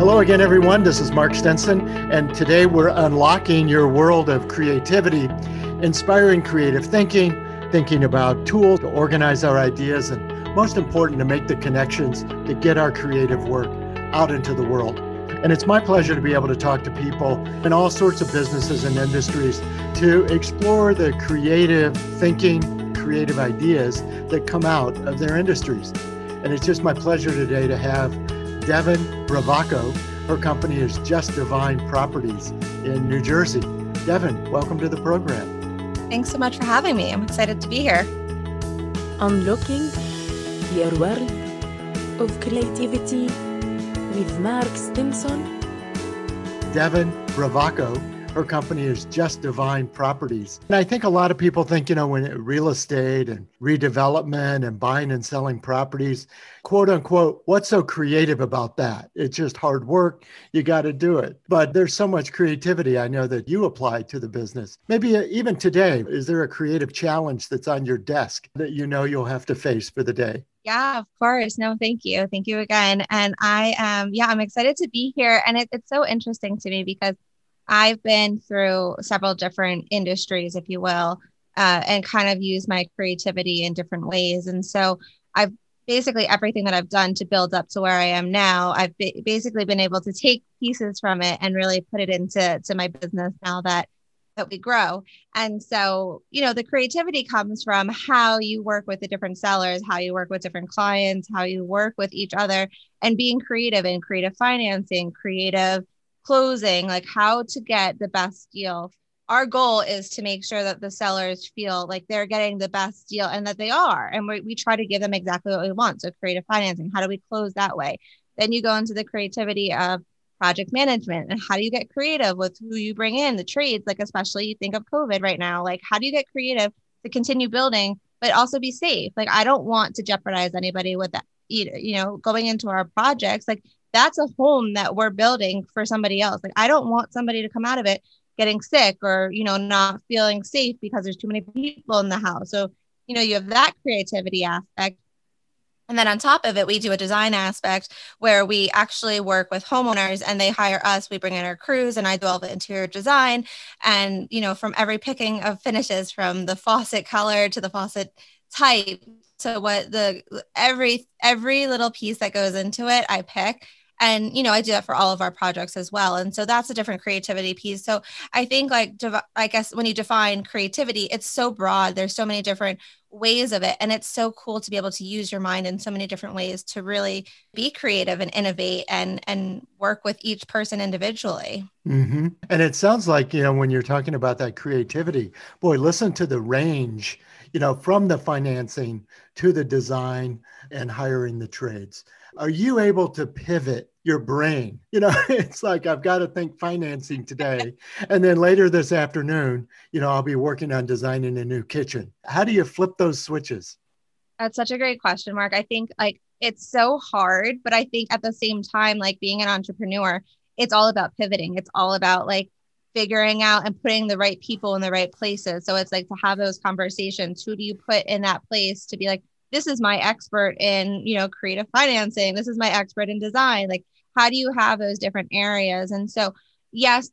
Hello again, everyone. This is Mark Stinson, and today we're unlocking your world of creativity, inspiring creative thinking, thinking about tools to organize our ideas, and most important, to make the connections to get our creative work out into the world. And it's my pleasure to be able to talk to people in all sorts of businesses and industries to explore the creative thinking, creative ideas that come out of their industries. And it's just my pleasure today to have Devinne Bravoco. Her company is Just Divine Properties in New Jersey. Devinne, welcome to the program. Thanks so much for having me. I'm excited to be here. Unlocking your world of creativity with Mark Stinson. Devinne Bravoco her company is Just Divine Properties. And I think a lot of people think, you know, when real estate and redevelopment and buying and selling properties, quote unquote, what's so creative about that? It's just hard work. You got to do it. But there's so much creativity I know that you apply to the business. Maybe uh, even today, is there a creative challenge that's on your desk that you know you'll have to face for the day? Yeah, of course. No, thank you. Thank you again. And I am, yeah, I'm excited to be here. And it, it's so interesting to me because I've been through several different industries, if you will, uh, and kind of use my creativity in different ways. And so I've basically everything that I've done to build up to where I am now, I've basically been able to take pieces from it and really put it into to my business now that that we grow. And so, you know, the creativity comes from how you work with the different sellers, how you work with different clients, how you work with each other, and being creative in creative financing, creative closing, like how to get the best deal. Our goal is to make sure that the sellers feel like they're getting the best deal and that they are. And we, we try to give them exactly what we want. So, creative financing, how do we close that way? Then you go into the creativity of project management and how do you get creative with who you bring in, the trades, like, especially you think of COVID right now. Like, how do you get creative to continue building, but also be safe? Like, I don't want to jeopardize anybody with that, you know, going into our projects. Like, that's a home that we're building for somebody else. Like I don't want somebody to come out of it getting sick or, you know, not feeling safe because there's too many people in the house. So, you know, you have that creativity aspect. And then on top of it, we do a design aspect where we actually work with homeowners and they hire us. We bring in our crews and I do all the interior design. And, you know, from every picking of finishes from the faucet color to the faucet type. So what the every every little piece that goes into it, I pick and you know i do that for all of our projects as well. And so that's a different creativity piece. So i think like i guess when you define creativity it's so broad. There's so many different ways of it. And it's so cool to be able to use your mind in so many different ways to really be creative and innovate and and work with each person individually. Mm-hmm. and it sounds like you know when you're talking about that creativity boy listen to the range you know from the financing to the design and hiring the trades are you able to pivot your brain? You know, it's like I've got to think financing today. and then later this afternoon, you know, I'll be working on designing a new kitchen. How do you flip those switches? That's such a great question, Mark. I think like it's so hard, but I think at the same time, like being an entrepreneur, it's all about pivoting. It's all about like figuring out and putting the right people in the right places. So it's like to have those conversations. Who do you put in that place to be like, this is my expert in you know creative financing. This is my expert in design. Like how do you have those different areas? And so yes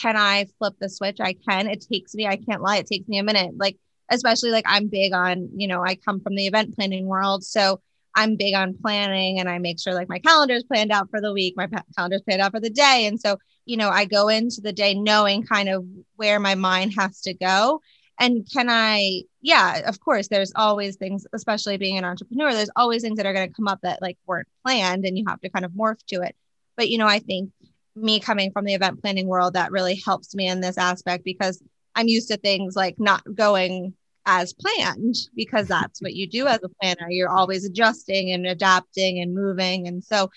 can i flip the switch? I can. It takes me i can't lie it takes me a minute. Like especially like i'm big on you know i come from the event planning world so i'm big on planning and i make sure like my calendar is planned out for the week my calendar is planned out for the day. And so you know i go into the day knowing kind of where my mind has to go and can i yeah of course there's always things especially being an entrepreneur there's always things that are going to come up that like weren't planned and you have to kind of morph to it. But you know i think me coming from the event planning world that really helps me in this aspect because i'm used to things like not going as planned because that's what you do as a planner. You're always adjusting and adapting and moving. And so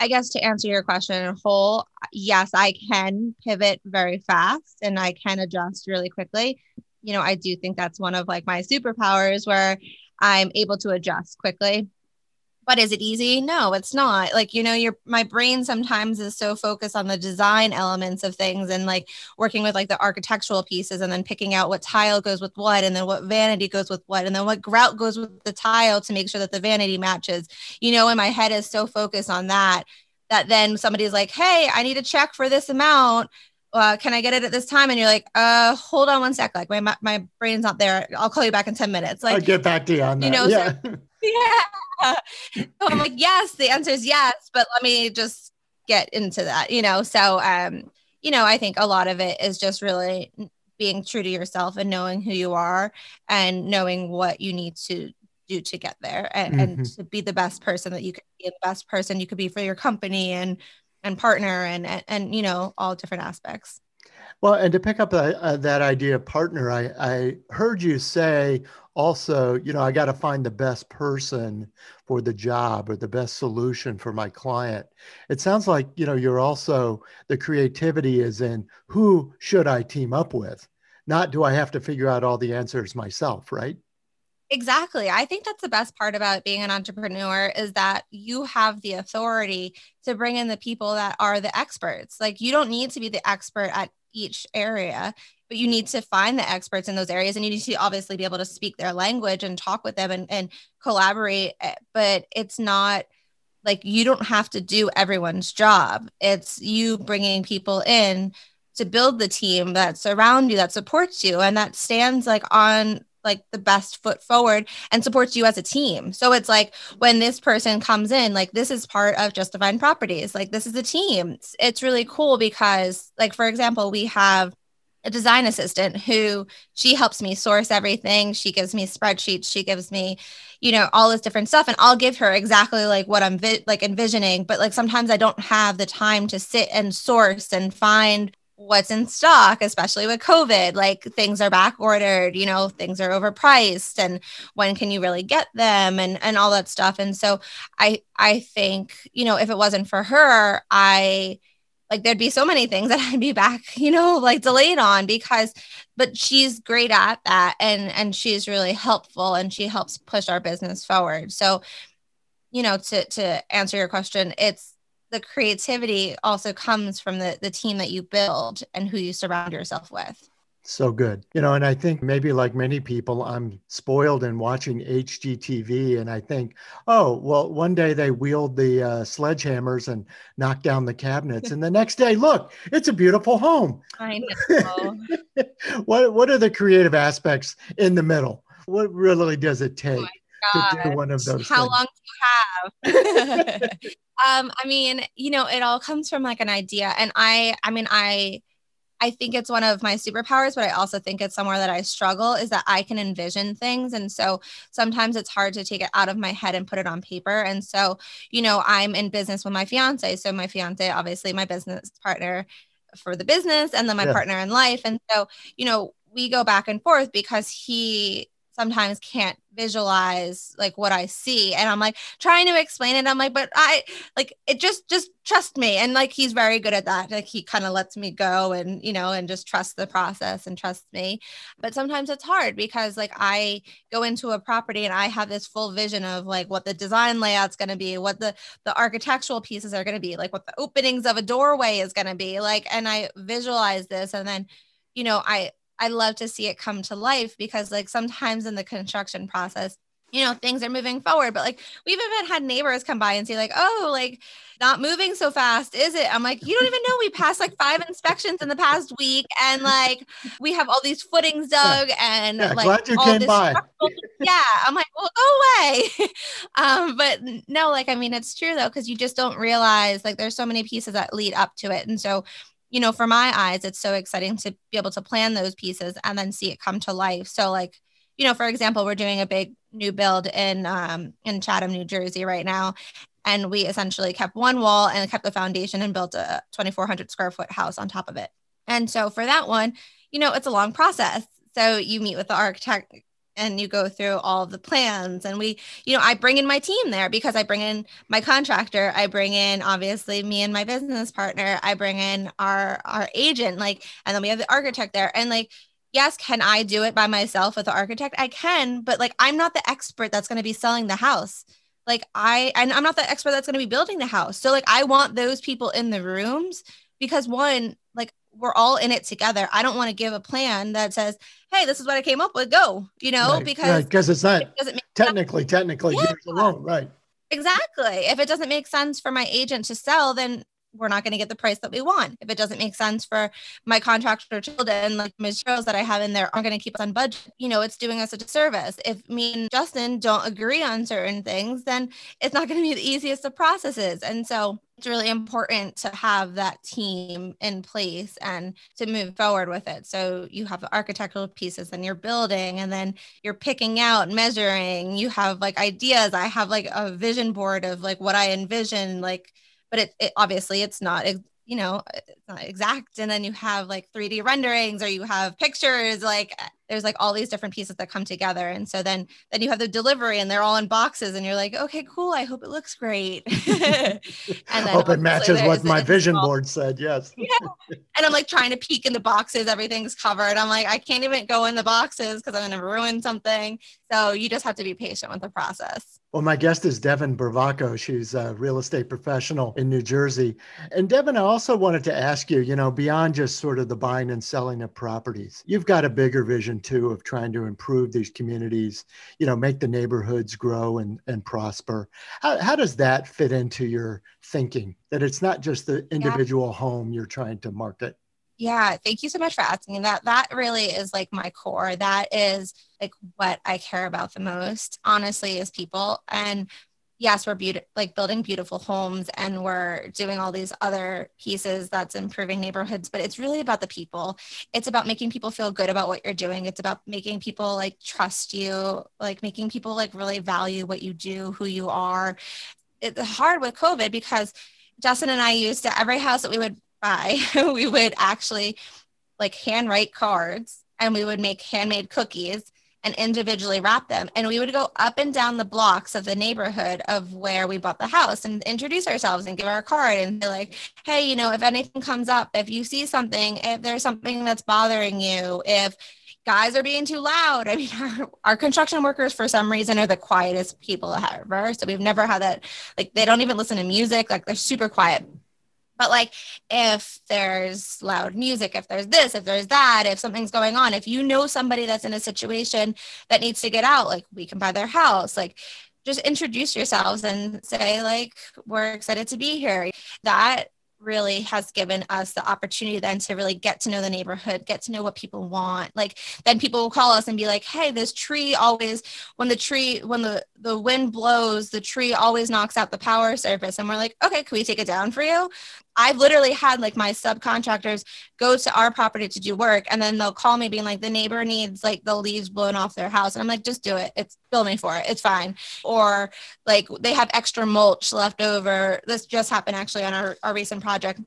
I guess to answer your question in whole, yes, I can pivot very fast and I can adjust really quickly you know, I do think that's one of like my superpowers where I'm able to adjust quickly. But is it easy? No, it's not. Like, you know, your my brain sometimes is so focused on the design elements of things and like working with like the architectural pieces and then picking out what tile goes with what and then what vanity goes with what and then what grout goes with the tile to make sure that the vanity matches. You know, and my head is so focused on that that then somebody's like, Hey, I need a check for this amount. Uh, can I get it at this time? And you're like, uh, hold on one sec. Like my, my brain's not there. I'll call you back in 10 minutes. Like I'll get back to you on that. You know, yeah. So, yeah. So I'm like, yes, the answer is yes, but let me just get into that, you know? So, um, you know, I think a lot of it is just really being true to yourself and knowing who you are and knowing what you need to do to get there and, mm-hmm. and to be the best person that you could be the best person you could be for your company and and partner and and, and you know all different aspects. Well and to pick up a, uh, that idea of partner I, I heard you say also you know i got to find the best person for the job or the best solution for my client. It sounds like you know you're also the creativity is in who should i team up with? Not do i have to figure out all the answers myself right Exactly. I think that's the best part about being an entrepreneur is that you have the authority to bring in the people that are the experts. Like you don't need to be the expert at each area, but you need to find the experts in those areas and you need to obviously be able to speak their language and talk with them and, and collaborate. Eh, but it's not like you don't have to do everyone's job. It's you bringing people in to build the team that surround you, that supports you, and that stands like on like the best foot forward and supports you as a team. So it's like when this person comes in, like this is part of Just Divine Properties. Like this is a team. It's, it's really cool because, like, for example, we have a design assistant who she helps me source everything. She gives me spreadsheets. She gives me, you know, all this different stuff. And I'll give her exactly like what I'm vi- like envisioning. But like sometimes I don't have the time to sit and source and find what's in stock, especially with COVID. Like things are back ordered, you know, things are overpriced and when can you really get them and and all that stuff. And so I I think, you know, if it wasn't for her, I like there'd be so many things that I'd be back, you know, like delayed on because but she's great at that and and she's really helpful and she helps push our business forward. So, you know, to to answer your question, it's the creativity also comes from the the team that you build and who you surround yourself with. So good. You know and i think maybe like many people i'm spoiled in watching hgtv and i think oh well one day they wield the uh, sledgehammers and knock down the cabinets and the next day look it's a beautiful home. I know. What what are the creative aspects in the middle? What really does it take? oh to do one of those how things? long do you have Um, I mean, you know, it all comes from like an idea. And I, I mean, I, I think it's one of my superpowers, but I also think it's somewhere that I struggle is that I can envision things. And so sometimes it's hard to take it out of my head and put it on paper. And so, you know, I'm in business with my fiance. So my fiance, obviously my business partner for the business and then my yeah. partner in life. And so, you know, we go back and forth because he sometimes can't visualize like what I see. And I'm like trying to explain it. I'm like, but I like it just just trust me. And like he's very good at that. Like he kind of lets me go and you know, and just trust the process and trust me. But sometimes it's hard because like I go into a property and I have this full vision of like what the design layout's gonna be, what the the architectural pieces are gonna be, like what the openings of a doorway is gonna be, like, and I visualize this and then you know, I I love to see it come to life because like sometimes in the construction process, you know, things are moving forward, but like we've even had neighbors come by and say like, "Oh, like not moving so fast, is it?" I'm like, "You don't even know we passed like five inspections in the past week and like we have all these footings dug and yeah, like came by." yeah, I'm like, "Well, go away." um, but no, like I mean, it's true though cuz you just don't realize like there's so many pieces that lead up to it. And so you know, for my eyes, it's so exciting to be able to plan those pieces and then see it come to life. So, like, you know, for example, we're doing a big new build in um, in Chatham, New Jersey right now, and we essentially kept one wall and kept the foundation and built a 2,400 square foot house on top of it. And so for that one, you know, it's a long process. So you meet with the architect and you go through all the plans and we you know i bring in my team there because i bring in my contractor i bring in obviously me and my business partner i bring in our our agent like and then we have the architect there and like yes can i do it by myself with the architect? I can but like i'm not the expert that's going to be selling the house. Like i and i'm not the expert that's going to be building the house. So like i want those people in the rooms because one we're all in it together. I don't want to give a plan that says, "Hey, this is what I came up with. Go," you know, right, because because right, it's not it technically, technically yeah. alone, right? Exactly. If it doesn't make sense for my agent to sell, then we're not going to get the price that we want. If it doesn't make sense for my contractor children, like materials that I have in there aren't going to keep us on budget, you know, it's doing us a disservice. If me and Justin don't agree on certain things, then it's not going to be the easiest of processes. And so it's really important to have that team in place and to move forward with it. So you have the architectural pieces and you're building and then you're picking out, measuring, you have like ideas. I have like a vision board of like what I envision, like but it, it obviously it's not you know it's not exact and then you have like 3d renderings or you have pictures like there's like all these different pieces that come together. And so then then you have the delivery and they're all in boxes and you're like okay cool. I hope it looks great. And then hope it matches what my vision board said yes. Yeah. and i'm like trying to peek in the boxes. Everything's covered. I'm like i can't even go in the boxes because i'm going to ruin something. So you just have to be patient with the process. Well, my guest is Devinne Bravoco. She's a real estate professional in New Jersey. And Devinne, I also wanted to ask you, you know, beyond just sort of the buying and selling of properties, you've got a bigger vision too of trying to improve these communities, you know, make the neighborhoods grow and, and prosper. How, how does that fit into your thinking that it's not just the individual yeah. home you're trying to market? Yeah, thank you so much for asking that. That really is like my core. That is like what I care about the most, honestly, is people. And yes, we're like building beautiful homes and we're doing all these other pieces that's improving neighborhoods, but it's really about the people. It's about making people feel good about what you're doing. It's about making people like trust you, like making people like really value what you do, who you are. It's hard with COVID because Justin and I used to every house that we would buy, we would actually like handwrite cards and we would make handmade cookies and individually wrap them. And we would go up and down the blocks of the neighborhood of where we bought the house and introduce ourselves and give our card and be like, hey, you know, if anything comes up, if you see something, if there's something that's bothering you, if guys are being too loud. I mean, our, our construction workers, for some reason, are the quietest people ever. So we've never had that, like, they don't even listen to music, like, they're super quiet. But like if there's loud music, if there's this, if there's that, if something's going on, if you know somebody that's in a situation that needs to get out, like we can buy their house, like just introduce yourselves and say like we're excited to be here. That really has given us the opportunity then to really get to know the neighborhood, get to know what people want. Like then people will call us and be like, "Hey, this tree always when the tree when the the wind blows, the tree always knocks out the power service." And we're like, "Okay, can we take it down for you?" I've literally had like my subcontractors go to our property to do work and then they'll call me being like the neighbor needs like the leaves blown off their house. And I'm like just do it. It's bill me for it. It's fine. Or like they have extra mulch left over. This just happened actually on our, our recent project.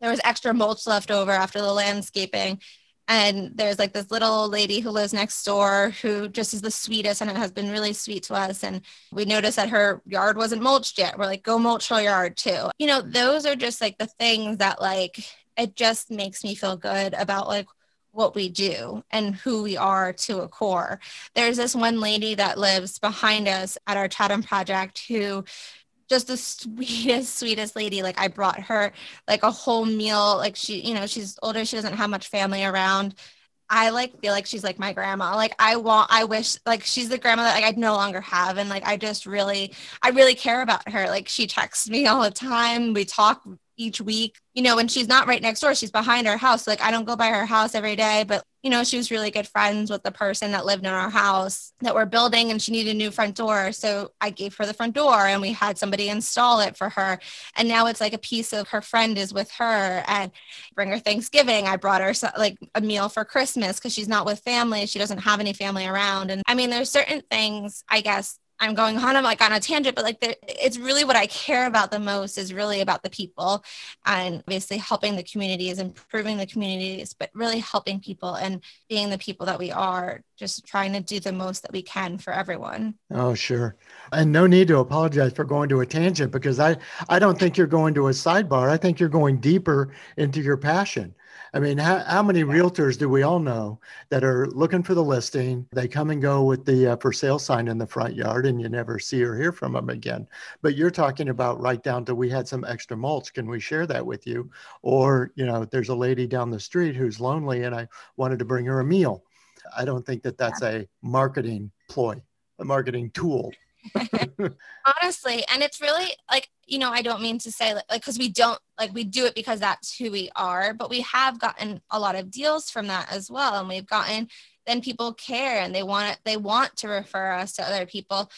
There was extra mulch left over after the landscaping and there's like this little lady who lives next door who just is the sweetest and has been really sweet to us. And we noticed that her yard wasn't mulched yet. We're like go mulch her yard too. You know those are just like the things that like it just makes me feel good about like what we do and who we are to a core. There's this one lady that lives behind us at our Chatham project who just the sweetest, sweetest lady. Like I brought her like a whole meal. Like she, you know, she's older. She doesn't have much family around. I like feel like she's like my grandma. Like I want, I wish like she's the grandma that like I no longer have. And like I just really, I really care about her. Like she texts me all the time. We talk each week. You know, when she's not right next door, she's behind our house. Like I don't go by her house every day, but you know, she was really good friends with the person that lived in our house that we're building and she needed a new front door. So I gave her the front door and we had somebody install it for her. And now it's like a piece of her friend is with her and bring her Thanksgiving. I brought her like a meal for Christmas because she's not with family. She doesn't have any family around. And I mean, there's certain things, I guess, I'm going on, I'm like on a tangent, but like the, it's really what I care about the most is really about the people and obviously helping the communities, improving the communities, but really helping people and being the people that we are, just trying to do the most that we can for everyone. Oh, sure. And no need to apologize for going to a tangent because I, I don't think you're going to a sidebar. I think you're going deeper into your passion. I mean, how, how many realtors do we all know that are looking for the listing? They come and go with the uh, for sale sign in the front yard and you never see or hear from them again. But you're talking about right down to we had some extra mulch. Can we share that with you? Or, you know, there's a lady down the street who's lonely and I wanted to bring her a meal. I don't think that that's a marketing ploy, a marketing tool. Honestly, and it's really like, you know, I don't mean to say like because we don't like we do it because that's who we are, but we have gotten a lot of deals from that as well. And we've gotten then people care and they want it, they want to refer us to other people.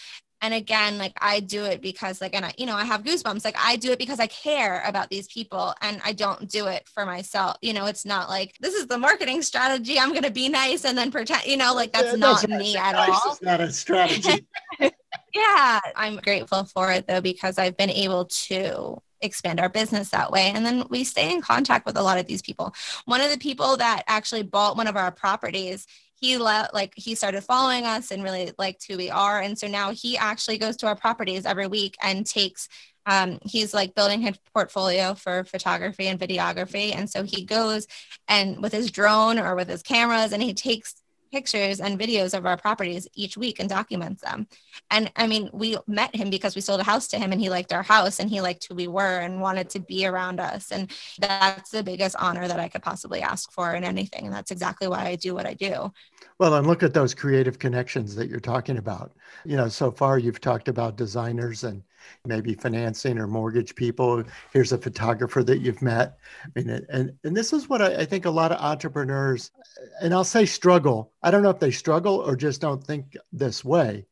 And again like i do it because like and i you know i have goosebumps. Like i do it because i care about these people and i don't do it for myself. You know it's not like this is the marketing strategy i'm going to be nice and then pretend you know like that's yeah, not me at all. It's not a strategy yeah i'm grateful for it though because i've been able to expand our business that way. And then we stay in contact with a lot of these people. One of the people that actually bought one of our properties, he let like he started following us and really liked who we are and so now he actually goes to our properties every week and takes um, he's like building his portfolio for photography and videography and so he goes and with his drone or with his cameras and he takes pictures and videos of our properties each week and documents them. And I mean, we met him because we sold a house to him and he liked our house and he liked who we were and wanted to be around us. And that's the biggest honor that I could possibly ask for in anything. And that's exactly why I do what I do. Well, and look at those creative connections that you're talking about. You know, so far you've talked about designers and maybe financing or mortgage people. Here's a photographer that you've met. I mean, and, and this is what I, I think a lot of entrepreneurs, and I'll say struggle. I don't know if they struggle or just don't think this way,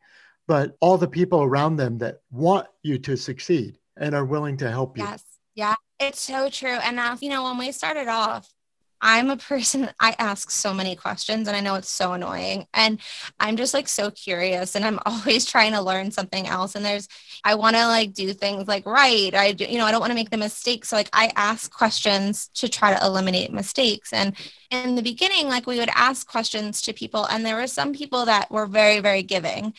but all the people around them that want you to succeed and are willing to help you. Yes. Yeah. It's so true. And now, you know, when we started off, I'm a person, I ask so many questions and I know it's so annoying. And I'm just like so curious and I'm always trying to learn something else. And there's, I want to like do things like right. I do, you know, I don't want to make the mistake. So like I ask questions to try to eliminate mistakes. And in the beginning, like we would ask questions to people, and there were some people that were very, very giving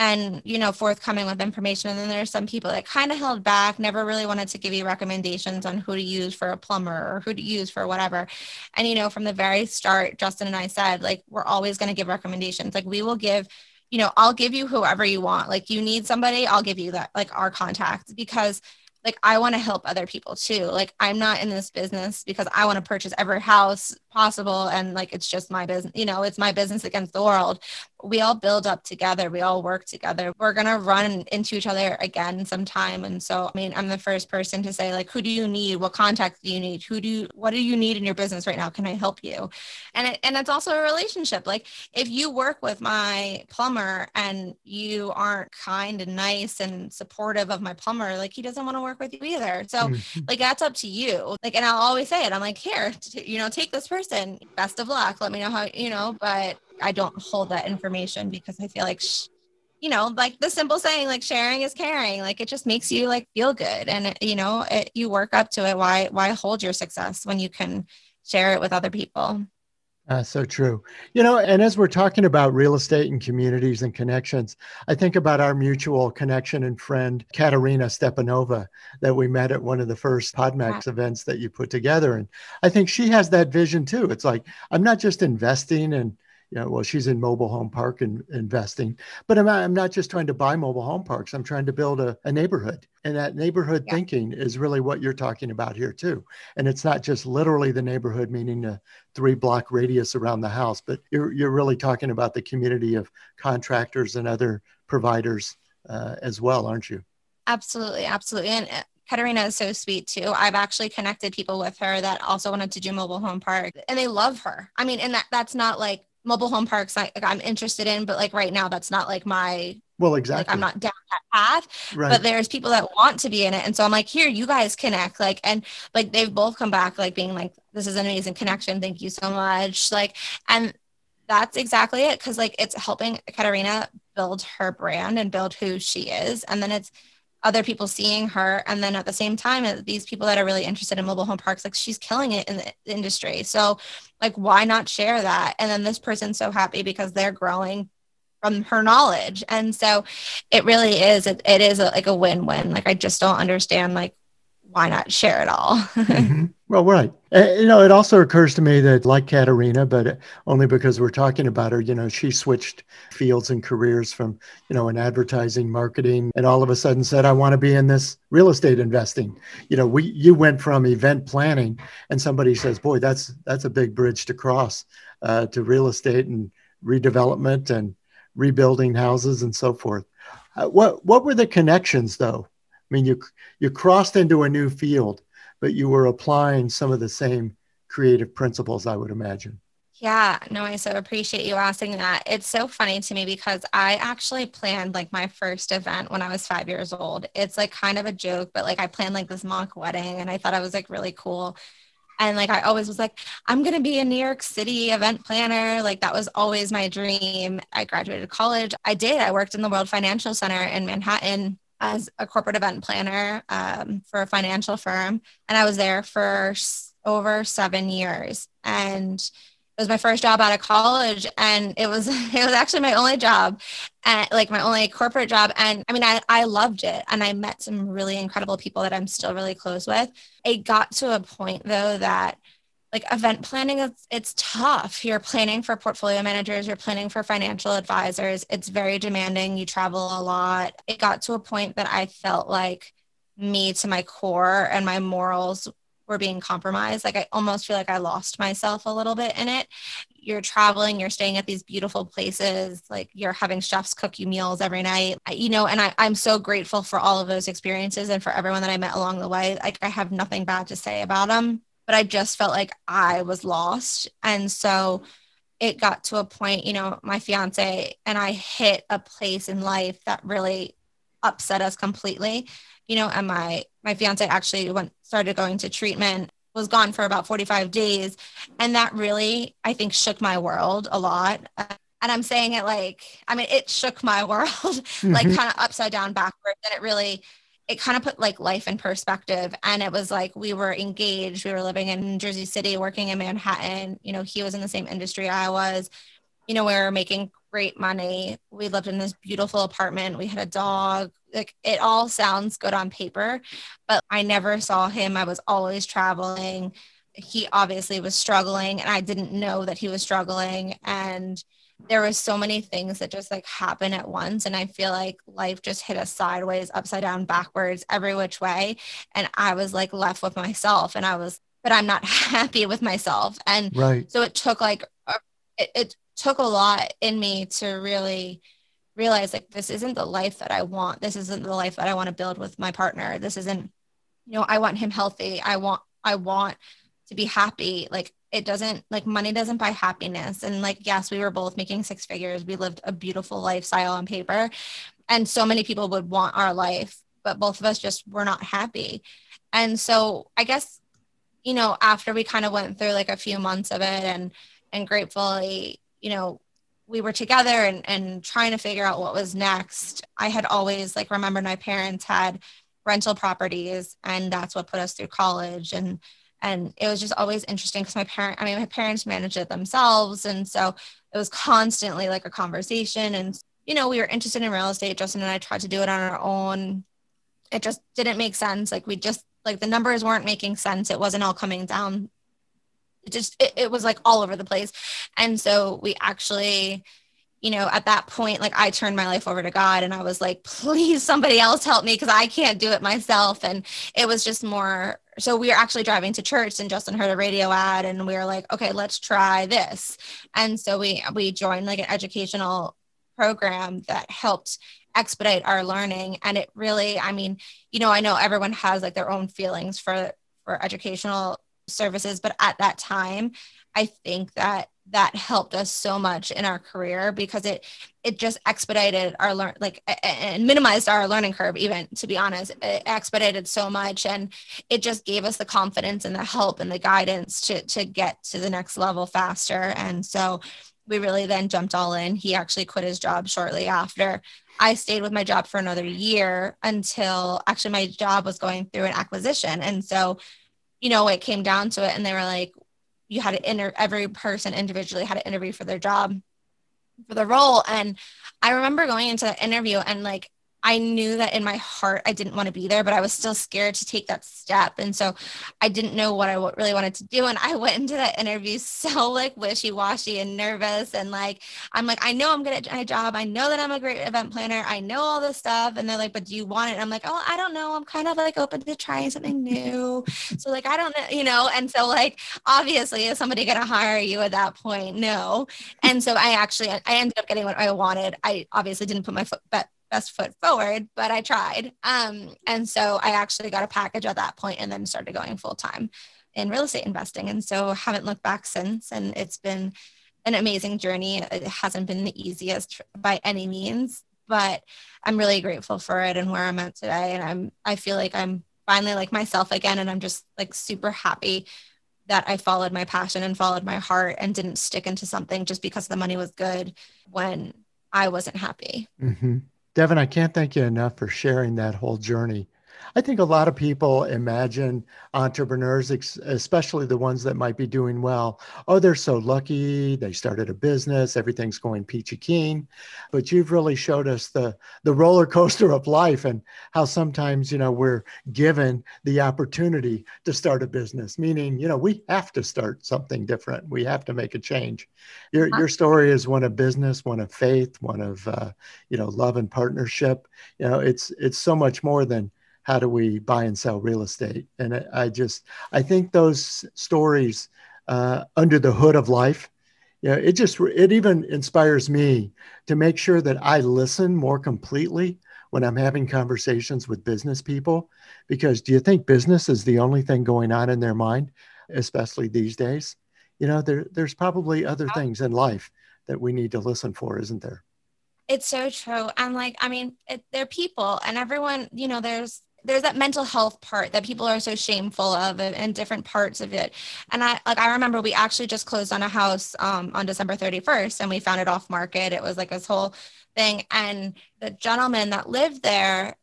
and you know forthcoming with information. And then there's some people that kind of held back never really wanted to give you recommendations on who to use for a plumber or who to use for whatever. And you know from the very start justin and i said like we're always going to give recommendations. Like we will give you know i'll give you whoever you want. Like you need somebody i'll give you that like our contact. Because like I want to help other people too. Like I'm not in this business because I want to purchase every house possible and like it's just my business, you know, it's my business against the world. We all build up together. We all work together. We're going to run into each other again sometime and so I mean, I'm the first person to say like who do you need? What contacts do you need? Who do you what do you need in your business right now? Can I help you? And it, and it's also a relationship. Like if you work with my plumber and you aren't kind and nice and supportive of my plumber, like he doesn't want to work work with you either. So mm-hmm. like that's up to you. Like, and I'll always say it. I'm like, here, t- you know, take this person. Best of luck. Let me know how you know. But I don't hold that information because I feel like. Sh- you know, like the simple saying, like sharing is caring. Like it just makes you like feel good, and you know, it, you work up to it. Why, why hold your success when you can share it with other people? Uh, so true. You know, and as we're talking about real estate and communities and connections, I think about our mutual connection and friend, Katerina Stepanova, that we met at one of the first PodMax events that you put together. And I think she has that vision too. It's like, I'm not just investing and you know, well, she's in mobile home park and investing, but I'm not, I'm not just trying to buy mobile home parks. I'm trying to build a, a neighborhood. And that neighborhood yeah. thinking is really what you're talking about here, too. And it's not just literally the neighborhood, meaning a three block radius around the house, but you're, you're really talking about the community of contractors and other providers uh, as well, aren't you? Absolutely. Absolutely. And uh, Katerina is so sweet too. I've actually connected people with her that also wanted to do mobile home park and they love her. I mean, and that that's not like mobile home parks I, like I'm interested in, but like right now that's not like my well exactly like I'm not down that path. Right. But there's people that want to be in it. And so I'm like, here, you guys connect. Like and like they've both come back like being like, this is an amazing connection. Thank you so much. Like and that's exactly it. Cause like it's helping Katerina build her brand and build who she is. And then it's other people seeing her and then at the same time uh, these people that are really interested in mobile home parks like she's killing it in the industry. So like why not share that? And then this person's so happy because they're growing from her knowledge. And so it really is it, it is a, like a win-win. Like i just don't understand like why not share it all? mm-hmm. Well, right. Uh, you know, it also occurs to me that, like Katerina, but only because we're talking about her, you know, she switched fields and careers from, you know, in advertising, marketing, and all of a sudden said, I want to be in this real estate investing. You know, we you went from event planning, and somebody says, boy, that's that's a big bridge to cross uh, to real estate and redevelopment and rebuilding houses and so forth. Uh, what what were the connections though? I mean, you you crossed into a new field, but you were applying some of the same creative principles, I would imagine. Yeah, no, I so appreciate you asking that. It's so funny to me because I actually planned like my first event when I was five years old. It's like kind of a joke, but like I planned like this mock wedding and I thought I was like really cool. And like I always was like, I'm gonna be a New York City event planner. Like that was always my dream. I graduated college. I did. I worked in the World Financial Center in Manhattan as a corporate event planner um, for a financial firm. And I was there for over seven years. And it was my first job out of college and it was it was actually my only job and like my only corporate job and i mean I, I loved it and i met some really incredible people that i'm still really close with it got to a point though that like event planning it's, it's tough you're planning for portfolio managers you're planning for financial advisors it's very demanding you travel a lot it got to a point that i felt like me to my core and my morals were being compromised. Like I almost feel like I lost myself a little bit in it. You're traveling, you're staying at these beautiful places, like you're having chefs cook you meals every night, you know, and I, I'm so grateful for all of those experiences and for everyone that I met along the way. Like I have nothing bad to say about them, but I just felt like I was lost. And so it got to a point, you know, my fiance and I hit a place in life that really upset us completely you know and my my fiance actually went started going to treatment was gone for about 45 days and that really i think shook my world a lot and i'm saying it like i mean it shook my world mm-hmm. like kind of upside down backwards and it really it kind of put like life in perspective and it was like we were engaged we were living in jersey city working in manhattan you know he was in the same industry i was you know we were making great money we lived in this beautiful apartment we had a dog like it all sounds good on paper, but I never saw him. I was always traveling. He obviously was struggling and I didn't know that he was struggling and there was so many things that just like happen at once and I feel like life just hit us sideways, upside down, backwards, every which way and I was like left with myself and I was but I'm not happy with myself and right. so it took like it, it took a lot in me to really realize like this isn't the life that I want. This isn't the life that I want to build with my partner. This isn't, you know, I want him healthy. I want, I want to be happy. Like it doesn't like money doesn't buy happiness. And like, yes, we were both making six figures. We lived a beautiful lifestyle on paper. And so many people would want our life, but both of us just were not happy. And so I guess, you know, after we kind of went through like a few months of it and and gratefully, you know, we were together and, and trying to figure out what was next, I had always like remembered my parents had rental properties and that's what put us through college. And and it was just always interesting because my parent, I mean, my parents managed it themselves. And so it was constantly like a conversation. And, you know, we were interested in real estate. Justin and I tried to do it on our own. It just didn't make sense. Like we just like the numbers weren't making sense. It wasn't all coming down it just it, it was like all over the place and so we actually you know at that point like i turned my life over to god and i was like please somebody else help me because i can't do it myself and it was just more so we were actually driving to church and justin heard a radio ad and we were like okay let's try this. And so we we joined like an educational program that helped expedite our learning. And it really i mean you know i know everyone has like their own feelings for for educational services but at that time i think that that helped us so much in our career because it it just expedited our learn like and minimized our learning curve even to be honest. It expedited so much and it just gave us the confidence and the help and the guidance to to get to the next level faster. And so we really then jumped all in. He actually quit his job shortly after I stayed with my job for another year until actually my job was going through an acquisition. And so you know, it came down to it and they were like, you had to enter every person individually had to interview for their job for the role. And I remember going into that interview and like I knew that in my heart I didn't want to be there, but I was still scared to take that step. And so I didn't know what I really wanted to do. And I went into that interview so like wishy washy and nervous. And like, I'm like, I know I'm good at my job. I know that I'm a great event planner. I know all this stuff. And they're like, but do you want it? And I'm like, oh, I don't know. I'm kind of like open to trying something new. so like, I don't know, you know? And so like, obviously is somebody going to hire you at that point? No. And so I actually, I ended up getting what I wanted. I obviously didn't put my foot, but best foot forward, but I tried. Um, and so I actually got a package at that point and then started going full time in real estate investing. And so haven't looked back since. And it's been an amazing journey. It hasn't been the easiest by any means, but I'm really grateful for it and where I'm at today. And I'm, I feel like I'm finally like myself again. And I'm just like super happy that I followed my passion and followed my heart and didn't stick into something just because the money was good when I wasn't happy. Mm-hmm. Devinne, I can't thank you enough for sharing that whole journey. I think a lot of people imagine entrepreneurs, especially the ones that might be doing well, oh, they're so lucky. They started a business, everything's going peachy keen. But you've really showed us the, the roller coaster of life and how sometimes, you know, we're given the opportunity to start a business, meaning, you know, we have to start something different. We have to make a change. Your, your story is one of business, one of faith, one of, uh, you know, love and partnership. You know, it's, it's so much more than how do we buy and sell real estate? And I just, I think those stories uh, under the hood of life, you know, it just, it even inspires me to make sure that I listen more completely when I'm having conversations with business people. Because do you think business is the only thing going on in their mind, especially these days? You know, there, there's probably other things in life that we need to listen for, isn't there? It's so true. And like, I mean, it, they're people and everyone, you know, there's there's that mental health part that people are so shameful of and different parts of it. And i like i remember we actually just closed on a house um, on december 31st and we found it off market. It was like this whole thing. And the gentleman that lived there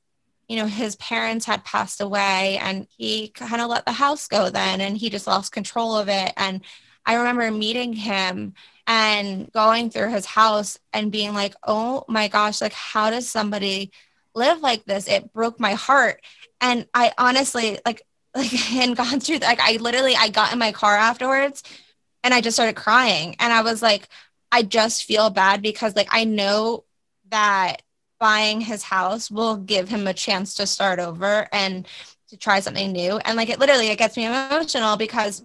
you know his parents had passed away and he kind of let the house go then and he just lost control of it. And i remember meeting him and going through his house and being like oh my gosh like how does somebody live like this. It broke my heart. And I honestly like like and gone through like I literally I got in my car afterwards and I just started crying. And I was like, I just feel bad because like I know that buying his house will give him a chance to start over and to try something new. And like it literally it gets me emotional because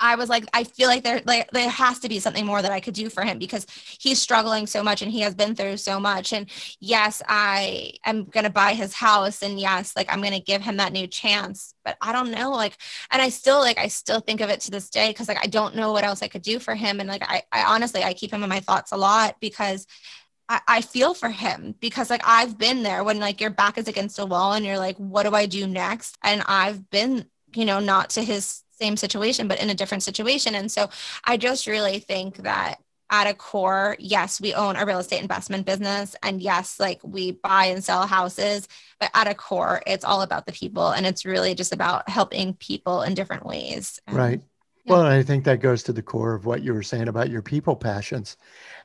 I was like, I feel like there like there has to be something more that I could do for him because he's struggling so much and he has been through so much. And yes, I am gonna buy his house and yes, like I'm gonna give him that new chance. But I don't know, like, and I still like I still think of it to this day because like I don't know what else I could do for him. And like I, I honestly I keep him in my thoughts a lot because I, I feel for him because like I've been there when like your back is against a wall and you're like, what do I do next? And I've been, you know, not to his same situation, but in a different situation. And so I just really think that at a core, yes, we own a real estate investment business. And yes, like we buy and sell houses, but at a core, it's all about the people. And it's really just about helping people in different ways. Right. Yeah. Well, I think that goes to the core of what you were saying about your people passions.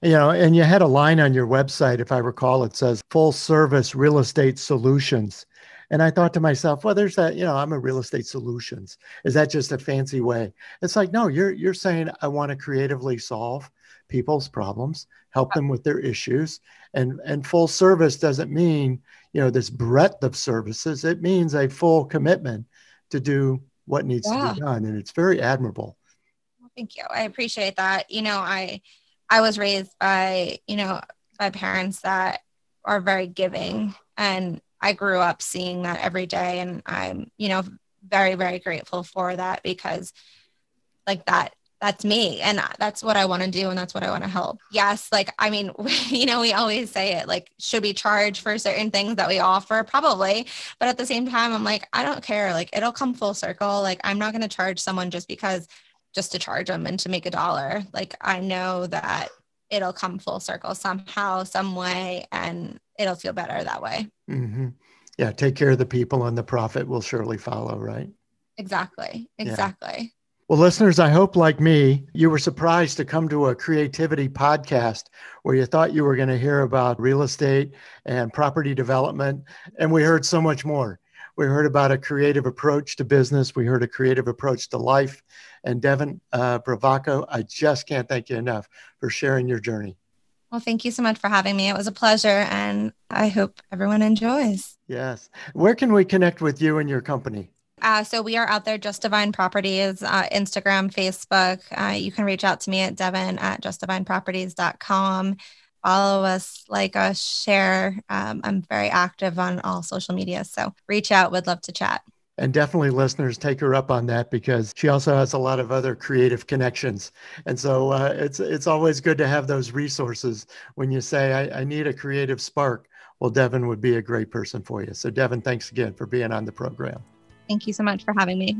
You know, and you had a line on your website, if I recall, it says full service real estate solutions. And I thought to myself, well, there's that, you know, I'm a real estate solutions. Is that just a fancy way? It's like, no, you're you're saying I want to creatively solve people's problems, help them with their issues. And and full service doesn't mean, you know, this breadth of services. It means a full commitment to do what needs yeah. to be done. And it's very admirable. Well, thank you. I appreciate that. You know, I I was raised by, you know, by parents that are very giving and I grew up seeing that every day. And I'm, you know, very, very grateful for that because like that that's me and that's what i want to do and that's what i want to help yes like i mean you know we always say it like should we charge for certain things that we offer probably but at the same time i'm like i don't care like it'll come full circle like i'm not going to charge someone just because just to charge them and to make a dollar like i know that it'll come full circle somehow some way and it'll feel better that way. Mm-hmm. Yeah, take care of the people and the profit will surely follow, right? Exactly. Exactly. Yeah. Well, listeners, I hope, like me, you were surprised to come to a creativity podcast where you thought you were going to hear about real estate and property development. And we heard so much more. We heard about a creative approach to business, we heard a creative approach to life. And Devinne uh, Bravoco, I just can't thank you enough for sharing your journey. Well, thank you so much for having me. It was a pleasure, and I hope everyone enjoys. Yes. Where can we connect with you and your company? Uh, so we are out there, Just Divine Properties, uh, Instagram, Facebook. Uh, you can reach out to me at Devinne at justdivineproperties.com. follow us, like us, share. Um, I'm very active on all social media. So reach out, would love to chat. And definitely listeners take her up on that because she also has a lot of other creative connections. And so uh, it's it's always good to have those resources when you say, I, I need a creative spark. Well, Devinne would be a great person for you. So Devinne, thanks again for being on the program. Thank you so much for having me.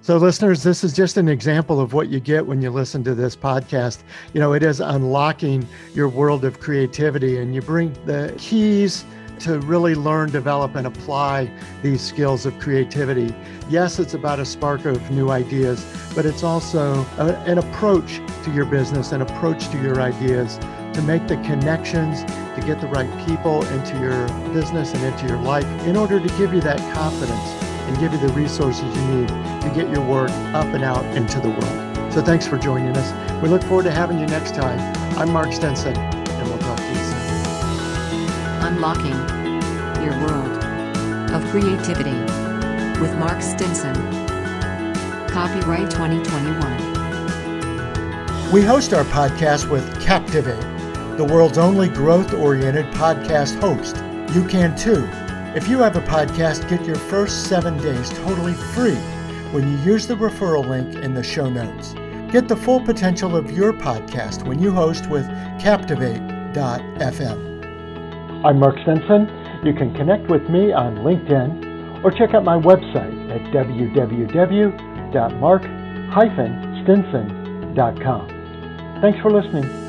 So, listeners, this is just an example of what you get when you listen to this podcast. You know, it is unlocking your world of creativity, and you bring the keys to really learn, develop, and apply these skills of creativity. Yes, it's about a spark of new ideas, but it's also a, an approach to your business, an approach to your ideas to make the connections, to get the right people into your business and into your life in order to give you that confidence and give you the resources you need to get your work up and out into the world. So thanks for joining us. We look forward to having you next time. I'm Mark Stinson, Unlocking Your World of Creativity with Mark Stinson. Copyright 2021. We host our podcast with Captivate, the world's only growth oriented podcast host. You can too if you have a podcast, get your first seven days totally free when you use the referral link in the show notes. Get the full potential of your podcast when you host with Captivate.fm. I'm Mark Stinson. You can connect with me on LinkedIn or check out my website at www.mark-stinson.com. Thanks for listening.